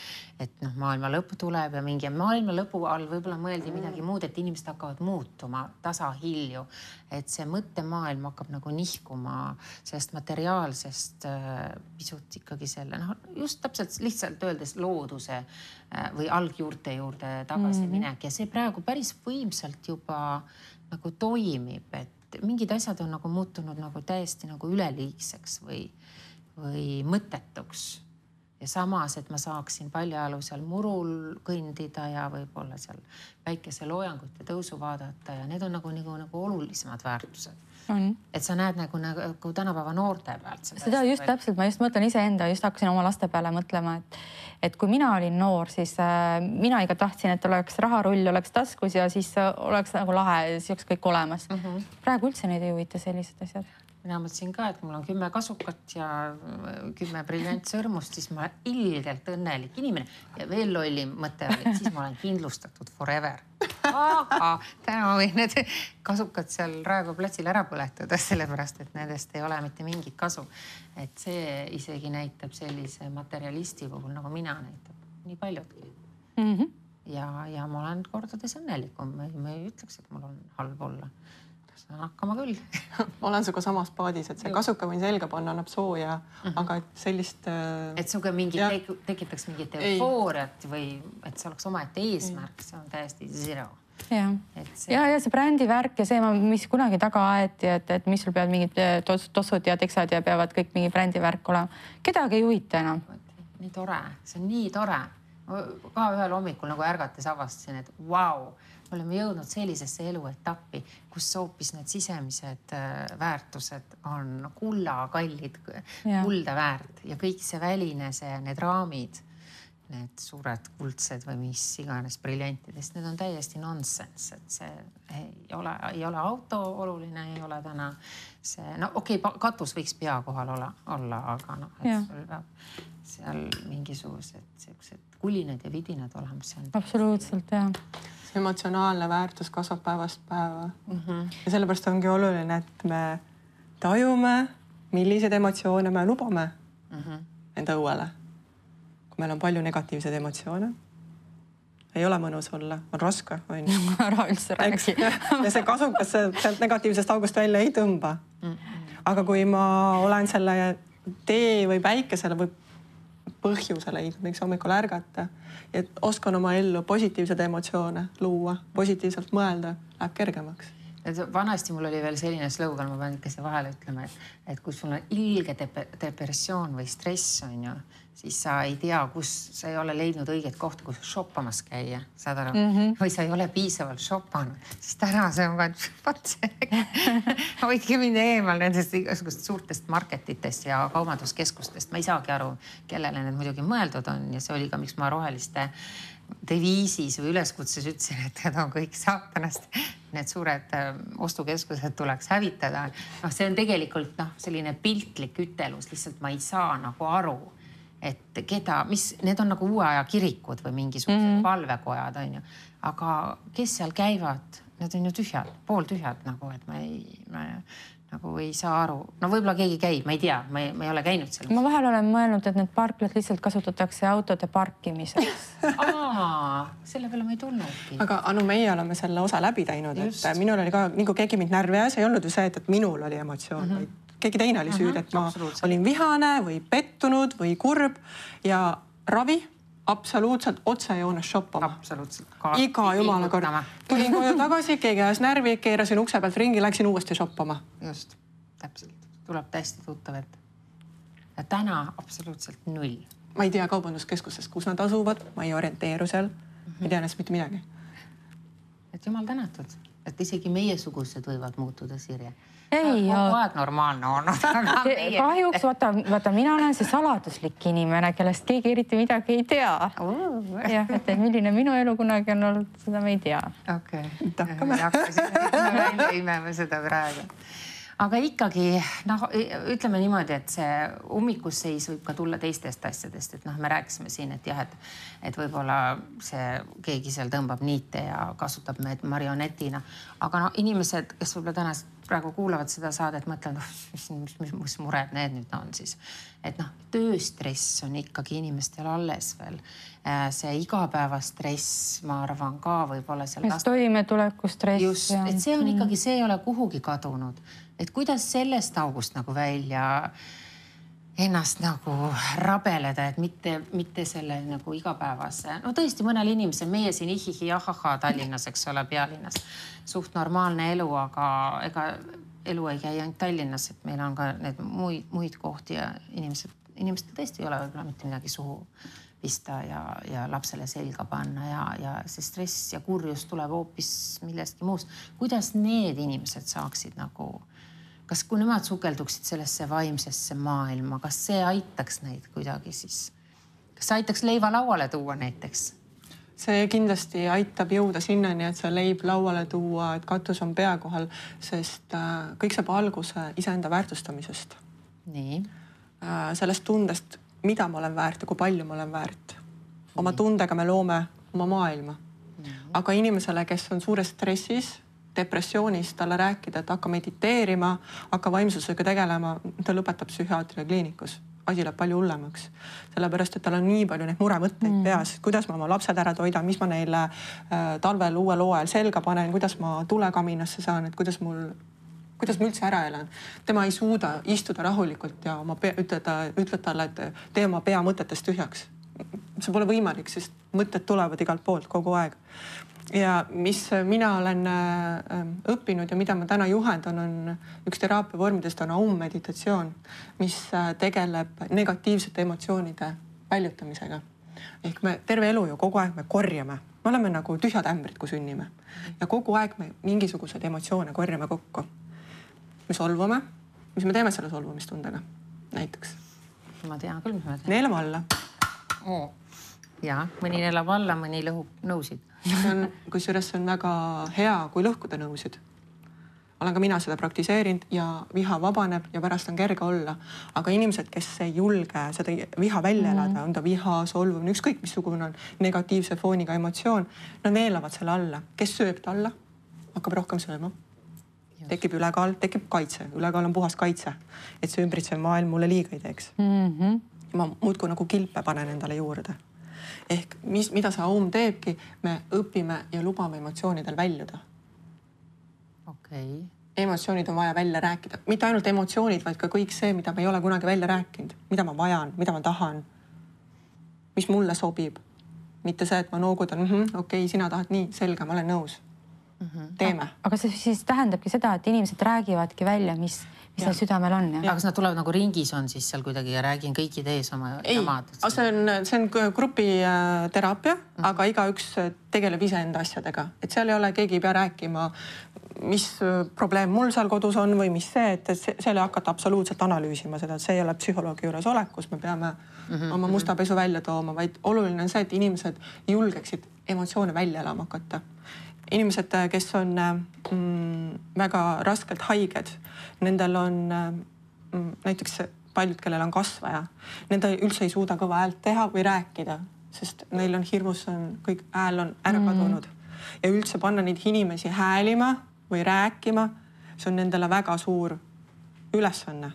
Speaker 2: et noh, maailma lõpp tuleb ja mingi maailma lõpu all võib-olla mõeldi midagi muud, et inimesed hakkavad muutuma tasahilju. et see mõttemaailm hakkab nagu nihkuma sellest materiaalsest äh, pisut ikkagi selle noh, just täpselt lihtsalt öeldes looduse äh, või algjuurte juurde tagasiminek mm -hmm. ja see praegu päris võimsalt juba nagu toimib, et mingid asjad on nagu muutunud nagu täiesti nagu üleliigseks või, või mõttetuks. ja samas, et ma saaksin paljajalu seal murul kõndida ja võib-olla seal päikeseloojangut ja tõusu vaadata ja need on nagu, nagu, nagu olulisemad väärtused.
Speaker 3: On.
Speaker 2: et sa näed nagu, nagu tänapäeva noorte pealt.
Speaker 3: seda just täpselt, ma just mõtlen iseenda, just hakkasin oma laste peale mõtlema, et, et kui mina olin noor, siis äh, mina ikka tahtsin, et oleks raharull oleks taskus ja siis äh, oleks nagu lahe, siis oleks kõik olemas mm. -hmm. praegu üldse neid ei huvita sellised asjad.
Speaker 2: Mina mõtlesin ka, et mul on kümme kasukat ja äh, kümme briljantsõrmust, siis ma ilgelt õnnelik inimene ja veel lollim mõte oli, et siis ma olen kindlustatud forever. aga täna ma võin need kasukad seal Raekoja platsil ära põletada, sellepärast et nendest ei ole mitte mingit kasu. et see isegi näitab sellise materjalisti puhul nagu mina näitab nii paljudki
Speaker 3: Mm -hmm.
Speaker 2: ja, ja ma olen kordades õnnelikum, ma ei ütleks, et mul on halb olla. Saan hakkama küll
Speaker 4: ma (laughs) olen sinuga samas paadis, et see kasuka võin selga panna, annab sooja mm, -hmm. aga et sellist äh,
Speaker 2: et sinuga mingi
Speaker 4: Jah.
Speaker 2: tek, tekitaks mingit eufooriat või et see oleks omaette eesmärk, see on täiesti zero.
Speaker 3: jah
Speaker 2: see
Speaker 3: ja, ja see brändi värk ja see, mis kunagi taga aeti, et, et mis sul peavad mingid eh, tos- tossud ja teksad ja peavad kõik mingi brändi värk olema. kedagi ei huvita enam.
Speaker 2: nii tore, see on nii tore. ka ühel hommikul nagu ärgates avastasin, et vau, me oleme jõudnud sellisesse eluetappi, kus hoopis need sisemised äh, väärtused on kullakallid, kulda väärt ja kõik see väline, see, need raamid, need suured kuldsed või mis iganes briljantidest, need on täiesti nonsense, et see ei ole, ei ole auto oluline, ei ole täna see, no okei okay,, katus võiks pea kohal olla, olla, aga noh, et
Speaker 3: Jah.
Speaker 2: sul peab seal mingisugused siuksed kulinad ja vidinad olema, see on
Speaker 3: absoluutselt ja.
Speaker 4: see emotsionaalne väärtus kasvab päevast päeva mm. -hmm. ja sellepärast ongi oluline, et me tajume, milliseid emotsioone me lubame mm -hmm. enda õuele. kui meil on palju negatiivseid emotsioone, ei ole mõnus olla, on raske, onju. (laughs)
Speaker 3: ära üldse räägi. (laughs)
Speaker 4: ja see kasukas sealt negatiivsest august välja ei tõmba. aga kui ma olen selle tee või päikesele või põhjuse leidnud, miks hommikul ärgata. et oskan oma ellu positiivseid emotsioone luua, positiivselt mõelda, läheb kergemaks
Speaker 2: et vanasti mul oli veel selline slogan, ma pean ikka siia vahele ütlema, et, et kui sul on ilge depressioon või stress on ju, siis sa ei tea, kus sa ei ole leidnud õiget kohta, kus shoppamas käia, saad aru mm, -hmm. või sa ei ole piisavalt shoppanud, siis täna see on ka, vot see (laughs) hoidke mind eemal nendest igasugustest suurtest market itest ja kaubanduskeskustest, ma ei saagi aru, kellele need muidugi mõeldud on ja see oli ka, miks ma roheliste deviisis või üleskutses ütlesin, et need on kõik saatanast. Need suured äh, ostukeskused tuleks hävitada. noh, see on tegelikult noh, selline piltlik ütelus, lihtsalt ma ei saa nagu aru, et keda, mis, need on nagu uue aja kirikud või mingisugused mm -hmm. palvekojad on ju. aga kes seal käivad, need on ju tühjad, pooltühjad nagu, et ma ei, ma nagu ei saa aru, no võib-olla keegi käib, ma ei tea, ma ei, ma ei ole käinud seal.
Speaker 3: ma vahel olen mõelnud, et need parklad lihtsalt kasutatakse autode parkimiseks (laughs)
Speaker 2: selle peale ma ei tulnudki.
Speaker 4: aga Anu, meie oleme selle osa läbi teinud, et minul oli ka nagu keegi mind närvi ajas, ei olnud ju see, et, et minul oli emotsioon mm, -hmm. vaid keegi teine oli süüdi, et ma olin vihane või pettunud või kurb ja ravi absoluutselt otsejoones shoppama. iga jumala kord. tulin koju tagasi, keegi ajas närvi, keerasin ukse pealt ringi, läksin uuesti shoppama.
Speaker 2: just, täpselt, tuleb täiesti tuttav ette. ja täna absoluutselt null.
Speaker 4: ma ei tea kaubanduskeskuses, kus nad asuvad, ma ei orienteeru seal mm, -hmm. ma ei tea neist mitte midagi.
Speaker 2: et jumal tänatud, et isegi meiesugused võivad muutuda, Sirje
Speaker 3: ei.
Speaker 2: kogu aeg normaalne
Speaker 3: meie... kahjuks vaata, vaata, mina olen see saladuslik inimene, kellest keegi eriti midagi ei tea jah, et, milline minu elu kunagi on olnud, seda me ei tea.
Speaker 2: okei okay., hakkame välja (laughs) imema seda praegu aga ikkagi noh, ütleme niimoodi, et see ummikusseis võib ka tulla teistest asjadest, et noh, me rääkisime siin, et jah, et, et võib-olla see keegi seal tõmbab niite ja kasutab meid marionetina, aga no inimesed, kes võib-olla täna praegu kuulavad seda saadet, mõtlevad, oh, mis, mis, mis, mis mured need nüüd on siis. et noh, tööstress on ikkagi inimestel alles veel. Äh, see igapäevastress, ma arvan ka võib-olla seal.
Speaker 3: Toimetulekustress.
Speaker 2: just, et see on ikkagi, see ei ole kuhugi kadunud, et kuidas sellest august nagu välja ennast nagu rabeleda, et mitte, mitte selle nagu igapäevase, no tõesti mõnel inimesel, meie siin ihihi ahahaa Tallinnas, eks ole, pealinnas, suht normaalne elu, aga ega elu ei käi ainult Tallinnas, et meil on ka need muid, muid kohti ja inimesed, inimestel tõesti ei ole võib-olla mitte midagi suhu pista ja, ja lapsele selga panna ja, ja see stress ja kurjus tuleb hoopis millestki muust. kuidas need inimesed saaksid nagu kas, kui nemad sukelduksid sellesse vaimsesse maailma, kas see aitaks neid kuidagi siis, kas aitaks leiva lauale tuua näiteks?
Speaker 4: see kindlasti aitab jõuda sinnani, et see leib lauale tuua, et katus on pea kohal, sest äh, kõik saab alguse iseenda väärtustamisest.
Speaker 2: nii.
Speaker 4: Äh, sellest tundest, mida ma olen väärt ja kui palju ma olen väärt. oma tundega me loome oma maailma. aga inimesele, kes on suures stressis depressioonis talle rääkida, et hakka mediteerima, hakka vaimsusega tegelema, ta lõpetab psühhiaatria kliinikus asi läheb palju hullemaks, sellepärast et tal on nii palju neid muremõtteid mm. peas, kuidas ma oma lapsed ära toidan, mis ma neile äh, talvel uuel hooajal selga panen, kuidas ma tulekaminasse saan, et kuidas mul, kuidas ma üldse ära elan. tema ei suuda istuda rahulikult ja oma pea, ütleda, ütled talle, et tee oma pea mõtetest tühjaks. see pole võimalik, sest mõtted tulevad igalt poolt kogu aeg ja mis mina olen äh, õppinud ja mida ma täna juhendan, on üks teraapia vormidest on aum meditatsioon, mis äh, tegeleb negatiivsete emotsioonide väljutamisega. ehk me terve elu ju kogu aeg me korjame, me oleme nagu tühjad ämbrid, kui sünnime ja kogu aeg me mingisuguseid emotsioone korjame kokku. me solvume, mis me teeme selle solvumistundega näiteks?
Speaker 2: ma tean küll, mis ma teen.
Speaker 4: neelame alla
Speaker 2: oh.. ja mõni neelab alla, mõni lõhub nõusid
Speaker 4: see on, kusjuures see on väga hea, kui lõhkuda nõusid. olen ka mina seda praktiseerinud ja viha vabaneb ja pärast on kerge olla. aga inimesed, kes ei julge seda viha välja elada mm, -hmm. on ta viha, solvumine, ükskõik missugune on negatiivse fooniga emotsioon, nad neelavad selle alla, kes sööb ta alla, hakkab rohkem sööma tekib ülekaal, tekib kaitse, ülekaal on puhas kaitse, et see ümbritsev maailm mulle liiga ei teeks mm. -hmm. ma muudkui nagu kilpe panen endale juurde ehk mis, mida see aum teebki, me õpime ja lubame emotsioonidel väljuda.
Speaker 2: okei okay.
Speaker 4: emotsioonid on vaja välja rääkida, mitte ainult emotsioonid, vaid ka kõik see, mida me ei ole kunagi välja rääkinud, mida ma vajan, mida ma tahan. mis mulle sobib. mitte see, et ma noogutan mm -hmm,, okei okay,, sina tahad nii, selge, ma olen nõus mm. -hmm. teeme.
Speaker 3: aga see siis tähendabki seda, et inimesed räägivadki välja, mis mis neil südamel on.
Speaker 2: aga kas nad tulevad nagu ringis on siis seal kuidagi ja räägin kõikide ees oma jamad?
Speaker 4: see on, see on grupiteraapia mm, -hmm. aga igaüks tegeleb iseenda asjadega, et seal ei ole, keegi ei pea rääkima, mis probleem mul seal kodus on või mis see, et seal ei hakata absoluutselt analüüsima seda, see ei ole psühholoogi juures olek, kus me peame mm -hmm. oma musta pesu välja tooma, vaid oluline on see, et inimesed julgeksid emotsioone välja elama hakata inimesed, kes on mm, väga raskelt haiged, nendel on mm, näiteks paljud, kellel on kasvaja, need üldse ei suuda kõva häält teha või rääkida, sest neil on hirmus, on kõik hääl on ära mhm. kadunud mm. ja üldse panna neid inimesi häälima või rääkima, see on nendele väga suur ülesanne.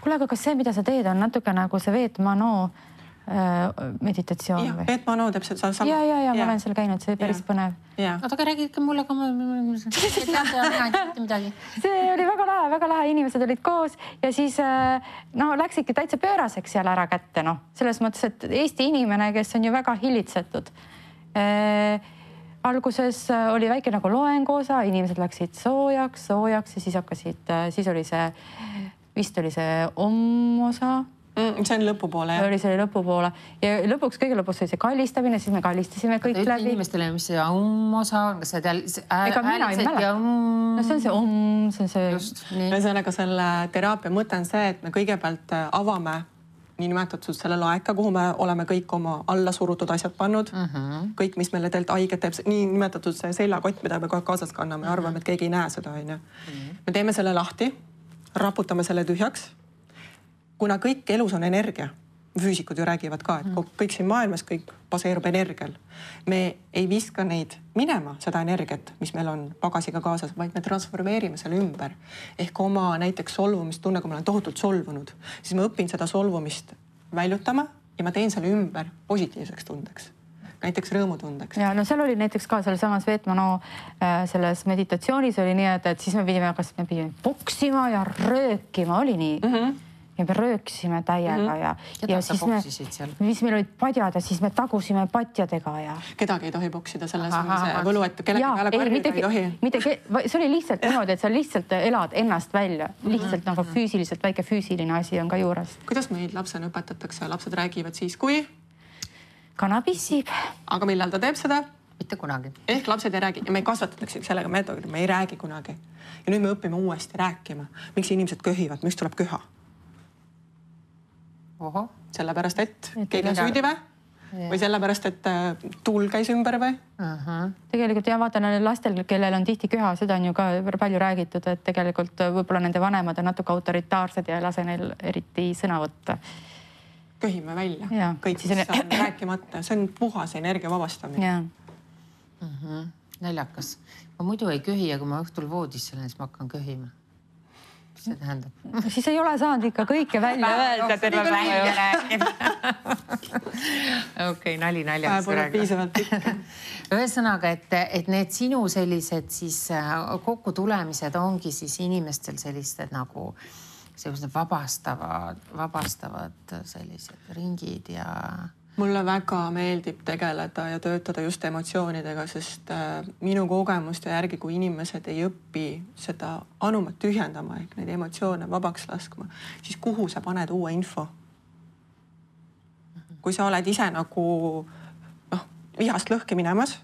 Speaker 3: kuule, aga kas see, mida sa teed, on natuke nagu see Veet Mano Äh, meditatsioon
Speaker 4: ja, või? Peet Manu teeb seda sama.
Speaker 3: ja, ja, ja ma olen seal käinud, see oli päris ja. põnev.
Speaker 2: oota, aga räägi ikka mulle ka.
Speaker 3: see oli väga lahe, väga lahe, inimesed olid koos ja siis äh, no läksidki täitsa pööraseks seal ära kätte, noh, selles mõttes, et Eesti inimene, kes on ju väga hillitsetud äh, alguses oli väike nagu loenguosa, inimesed läksid soojaks, soojaks ja siis hakkasid, siis oli see, vist oli see om-osa
Speaker 4: mm,. see on lõpupoole
Speaker 3: jah? oli see lõpupoole ja lõpuks, kõige lõpus oli see kallistamine, siis me kallistasime kõik
Speaker 2: Ütle
Speaker 3: läbi.
Speaker 2: inimestele, mis see om osa on, kas see teil?
Speaker 3: ega mina ei mäleta. no see on see om, see on see.
Speaker 4: ühesõnaga selle teraapia mõte on see, et me kõigepealt äh, avame niinimetatud selle laeka, kuhu me oleme kõik oma alla surutud asjad pannud. Mhm. -huh. kõik, mis meile tegelikult haiget teeb, niinimetatud see seljakott, mida me kogu aeg kaasas kanname ja uh -huh. arvame, et keegi ei näe seda, onju. Mhm. me teeme selle lahti, raputame selle tühjaks kuna kõik elus on energia, füüsikud ju räägivad ka, et mm. kõik siin maailmas, kõik baseerub energial. me ei viska neid minema, seda energiat, mis meil on pagasiga kaasas, vaid me transformeerime selle ümber. ehk oma näiteks solvumistunne, kui ma olen tohutult solvunud, siis ma õpin seda solvumist väljutama ja ma teen selle ümber positiivseks tundeks näiteks rõõmutundeks.
Speaker 3: ja no seal oli näiteks ka sealsamas Veetmano äh, selles meditatsioonis oli nii, et, et siis me pidime, kas me pidime poksima ja röökima, oli nii mm? -hmm ja me röökisime täiega mm -hmm. ja,
Speaker 2: ja, ja
Speaker 3: siis me, siis meil olid padjad ja siis me tagusime patjadega ja.
Speaker 4: kedagi ei tohi poksida, selles võlu, et kellegi peale karjuda ei tohi.
Speaker 3: mitte, see oli lihtsalt niimoodi, et sa lihtsalt elad ennast välja, lihtsalt mm -hmm. nagu füüsiliselt väike füüsiline asi on ka juures.
Speaker 4: kuidas meid lapsena õpetatakse, lapsed räägivad siis, kui?
Speaker 3: kana pissib.
Speaker 4: aga millal ta teeb seda?
Speaker 2: mitte kunagi.
Speaker 4: ehk lapsed ei räägi ja me kasvatatakse sellega meetodiga, me ei räägi kunagi. ja nüüd me õpime uuesti rääkima, miks inimesed köhivad, miks tuleb köha sellepärast, et keegi on süüdi või? või sellepärast, et äh, tuul käis ümber või uh?
Speaker 3: -huh. tegelikult ja vaata nendel lastel, kellel on tihti köha, seda on ju ka palju räägitud, et tegelikult võib-olla nende vanemad on natuke autoritaarsed ja ei lase neil eriti sõna võtta.
Speaker 4: köhime välja kõik, mis on rääkimata, see on puhas energia vabastamine.
Speaker 2: Uh -huh. naljakas, ma muidu ei köhi ja kui ma õhtul voodisse lähen, siis ma hakkan köhima mis see tähendab?
Speaker 3: siis ei ole saanud ikka kõike välja öelda terve päev. (laughs)
Speaker 2: okei, nali naljaks.
Speaker 4: Pole piisavalt pikk. (laughs)
Speaker 2: ühesõnaga, et, et need sinu sellised siis äh, kokkutulemised ongi siis inimestel sellised nagu sellised vabastavad, vabastavad sellised ringid ja
Speaker 4: mulle väga meeldib tegeleda ja töötada just emotsioonidega, sest äh, minu kogemuste järgi, kui inimesed ei õpi seda anumat tühjendama ehk neid emotsioone vabaks laskma, siis kuhu sa paned uue info? kui sa oled ise nagu noh, vihast lõhki minemas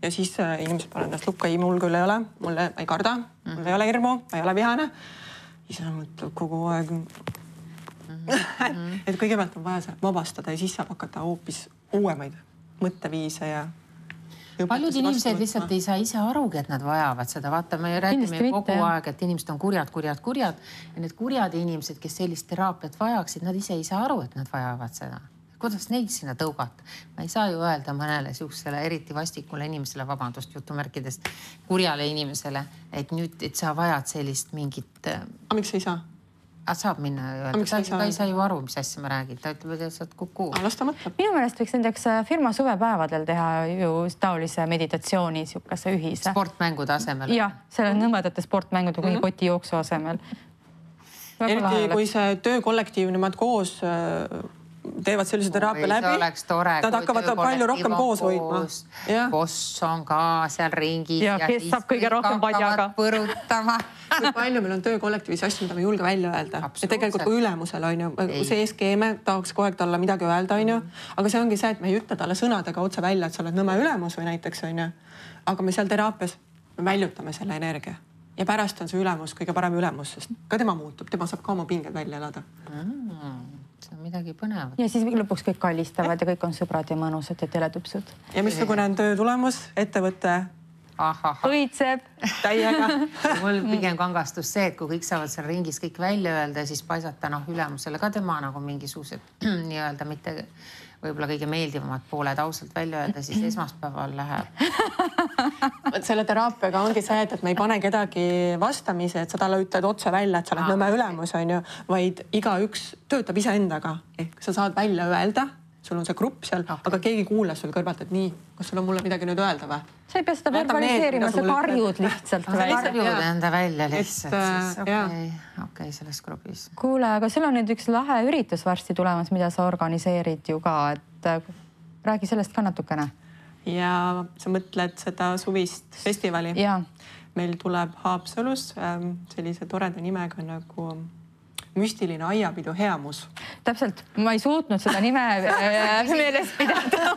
Speaker 4: ja siis äh, inimesed panevad ennast lukku, ei, mul küll ei ole, mul ei karda, mul ei ole hirmu, ma ei ole vihane. ise mõtled kogu aeg mm. (laughs) et kõigepealt on vaja see vabastada ja siis saab hakata hoopis uuemaid mõtteviise ja
Speaker 2: paljud inimesed lihtsalt ei saa ise arugi, et nad vajavad seda, vaata, me räägime ju kogu jah. aeg, et inimesed on kurjad, kurjad, kurjad ja need kurjad inimesed, kes sellist teraapiat vajaksid, nad ise ei saa aru, et nad vajavad seda. kuidas neid sinna tõugata? ma ei saa ju öelda mõnele siuksele eriti vastikule inimesele, vabandust jutumärkides, kurjale inimesele, et nüüd, et sa vajad sellist mingit.
Speaker 4: aga miks ei saa?
Speaker 2: Aga saab minna ja öelda, ta, ta ei saa ju aru, mis asja ma räägin, ta ütleb, et sa oled kuku.
Speaker 4: las ta mõtleb.
Speaker 3: minu meelest võiks näiteks äh, firma suvepäevadel teha ju taolise meditatsiooni, sihukese ühise.
Speaker 2: sportmängude asemel.
Speaker 3: jah, selle nõmedate sportmängude kuni mm -hmm. kotijooksu asemel.
Speaker 4: eriti kui see töökollektiiv nemad koos äh, teevad sellise teraapia läbi.
Speaker 2: oleks tore.
Speaker 4: Nad hakkavad palju rohkem koos hoidma.
Speaker 2: boss on ka seal ringis.
Speaker 3: ja, kes saab kõige rohkem padjaga. (laughs)
Speaker 2: põrutama
Speaker 4: kui palju meil on töökollektiivis asju, mida me ei julge välja öelda. ja tegelikult kui ülemusel on ju, sees keeme tahaks kogu aeg talle midagi öelda, on ju. aga see ongi see, et me ei ütle talle sõnadega otse välja, et sa oled nõme ülemus või näiteks on ju. aga me seal teraapias, me väljutame selle energia ja pärast on see ülemus kõige parem ülemus, sest ka tema muutub, tema saab ka oma pinged välja elada
Speaker 2: mm,. see on midagi põnevat.
Speaker 3: ja siis lõpuks kõik kallistavad ja kõik on sõbrad ja mõnusad ja teletüpsud.
Speaker 4: ja missugune on töö tulemus, ettevõte
Speaker 3: õitseb
Speaker 4: täiega (laughs)
Speaker 2: mul pigem kangastus see, et kui kõik saavad seal ringis kõik välja öelda ja siis paisata noh, ülemusele ka tema nagu mingisugused (clears throat) nii-öelda mitte võib-olla kõige meeldivamad pooled ausalt välja öelda, siis (clears throat) esmaspäeval läheb.
Speaker 4: vot selle teraapiaga ongi see, et, et me ei pane kedagi vastamisi, et sa talle ütled otse välja, et sa oled nõme ülemus, onju, vaid igaüks töötab iseendaga ehk sa saad välja öelda sul on see grupp seal okay., aga keegi kuulas sul kõrvalt, et nii, kas sul on mulle midagi nüüd öelda või?
Speaker 3: sa ei pea seda verbaliseerima, sa karjud lihtsalt välja.
Speaker 2: karjud enda välja lihtsalt siis, okei okay., okei okay, selles grupis.
Speaker 3: kuule, aga sul on nüüd üks lahe üritus varsti tulemas, mida sa organiseerid ju ka, et äh, räägi sellest ka natukene.
Speaker 4: ja sa mõtled seda suvist festivali? meil tuleb Haapsalus ähm, sellise toreda nimega nagu müstiline aiapidu Heamus.
Speaker 3: täpselt, ma ei suutnud seda nime äh, (laughs) meeles pidada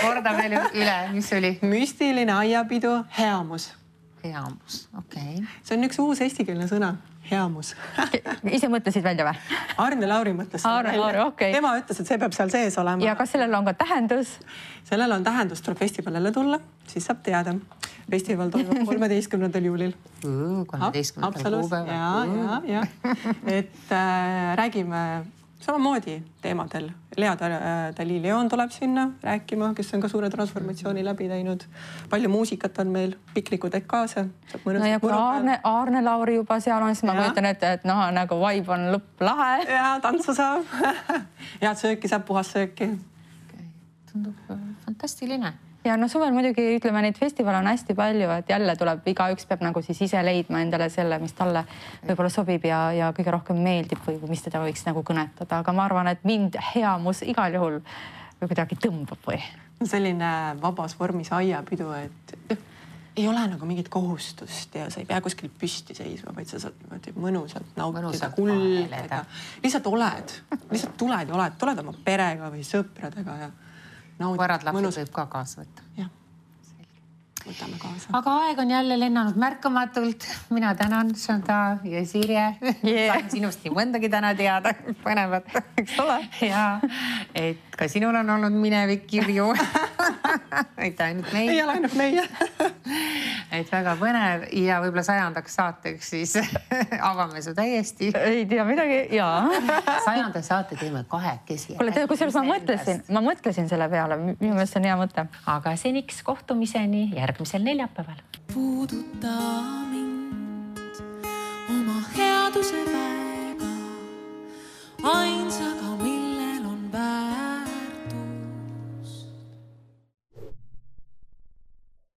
Speaker 2: korda veel üle, mis oli?
Speaker 4: müstiline aiapidu Heamus.
Speaker 2: Heamus, okei okay..
Speaker 4: see on üks uus eestikeelne sõna, heamus (laughs)
Speaker 3: ise mõtlesid välja või?
Speaker 4: Arne Lauri mõtles
Speaker 3: Arne Lauri, okei okay..
Speaker 4: tema ütles, et see peab seal sees olema.
Speaker 3: ja kas sellel on ka tähendus?
Speaker 4: sellel on tähendus, tuleb festivalile tulla, siis saab teada festival toimub (laughs) kolmeteistkümnendal juulil.
Speaker 2: kolmeteistkümnendal kuupäeval.
Speaker 4: ja, ja, ja et äh, räägime samamoodi teemadel. Lea Dalilion äh, tuleb sinna rääkima, kes on ka suure transformatsiooni läbi teinud. palju muusikat on meil, piknikud ehk kaasa.
Speaker 3: no ja kui Aarne, Aarne Lauri juba seal on, siis ma kujutan ette, et noh, nagu vibe on lõpp lahe.
Speaker 4: ja tantsu saab (laughs) head sööki saab, puhast sööki
Speaker 2: okay.. tundub äh, fantastiline
Speaker 3: ja no suvel muidugi ütleme, neid festivale on hästi palju, et jälle tuleb, igaüks peab nagu siis ise leidma endale selle, mis talle võib-olla sobib ja, ja kõige rohkem meeldib või mis teda võiks nagu kõnetada, aga ma arvan, et mind Heamus igal juhul kuidagi tõmbab või.
Speaker 4: selline vabas vormis aiapidu, et ei ole nagu mingit kohustust ja sa ei pea kuskil püsti seisma, vaid sa saad niimoodi mõnusalt nautida, kulgeda. lihtsalt oled, lihtsalt tuled ja oled, tuled oma perega või sõpradega ja
Speaker 2: koerad lapsed võib ka kaasa võtta.
Speaker 4: jah, võtame kaasa.
Speaker 2: aga aeg on jälle lennanud märkamatult. mina tänan Shanta ja Sirje yeah.. sain sinust nii mõndagi täna teada, põnevat, eks ole. ja et ka sinul on olnud minevikkirju mitte ainult meil.
Speaker 4: ei ole ainult meie
Speaker 2: et väga põnev ja võib-olla sajandaks saateks siis (laughs) avame su täiesti.
Speaker 3: ei tea midagi ja
Speaker 2: sajanda saate teeme kahekesi.
Speaker 3: kuule, tead, kusjuures ma mõtlesin, ma mõtlesin selle peale, minu meelest see on hea mõte.
Speaker 2: aga seniks kohtumiseni järgmisel neljapäeval.
Speaker 1: puuduta mind oma headuse väega, ainsaga, millel on väär.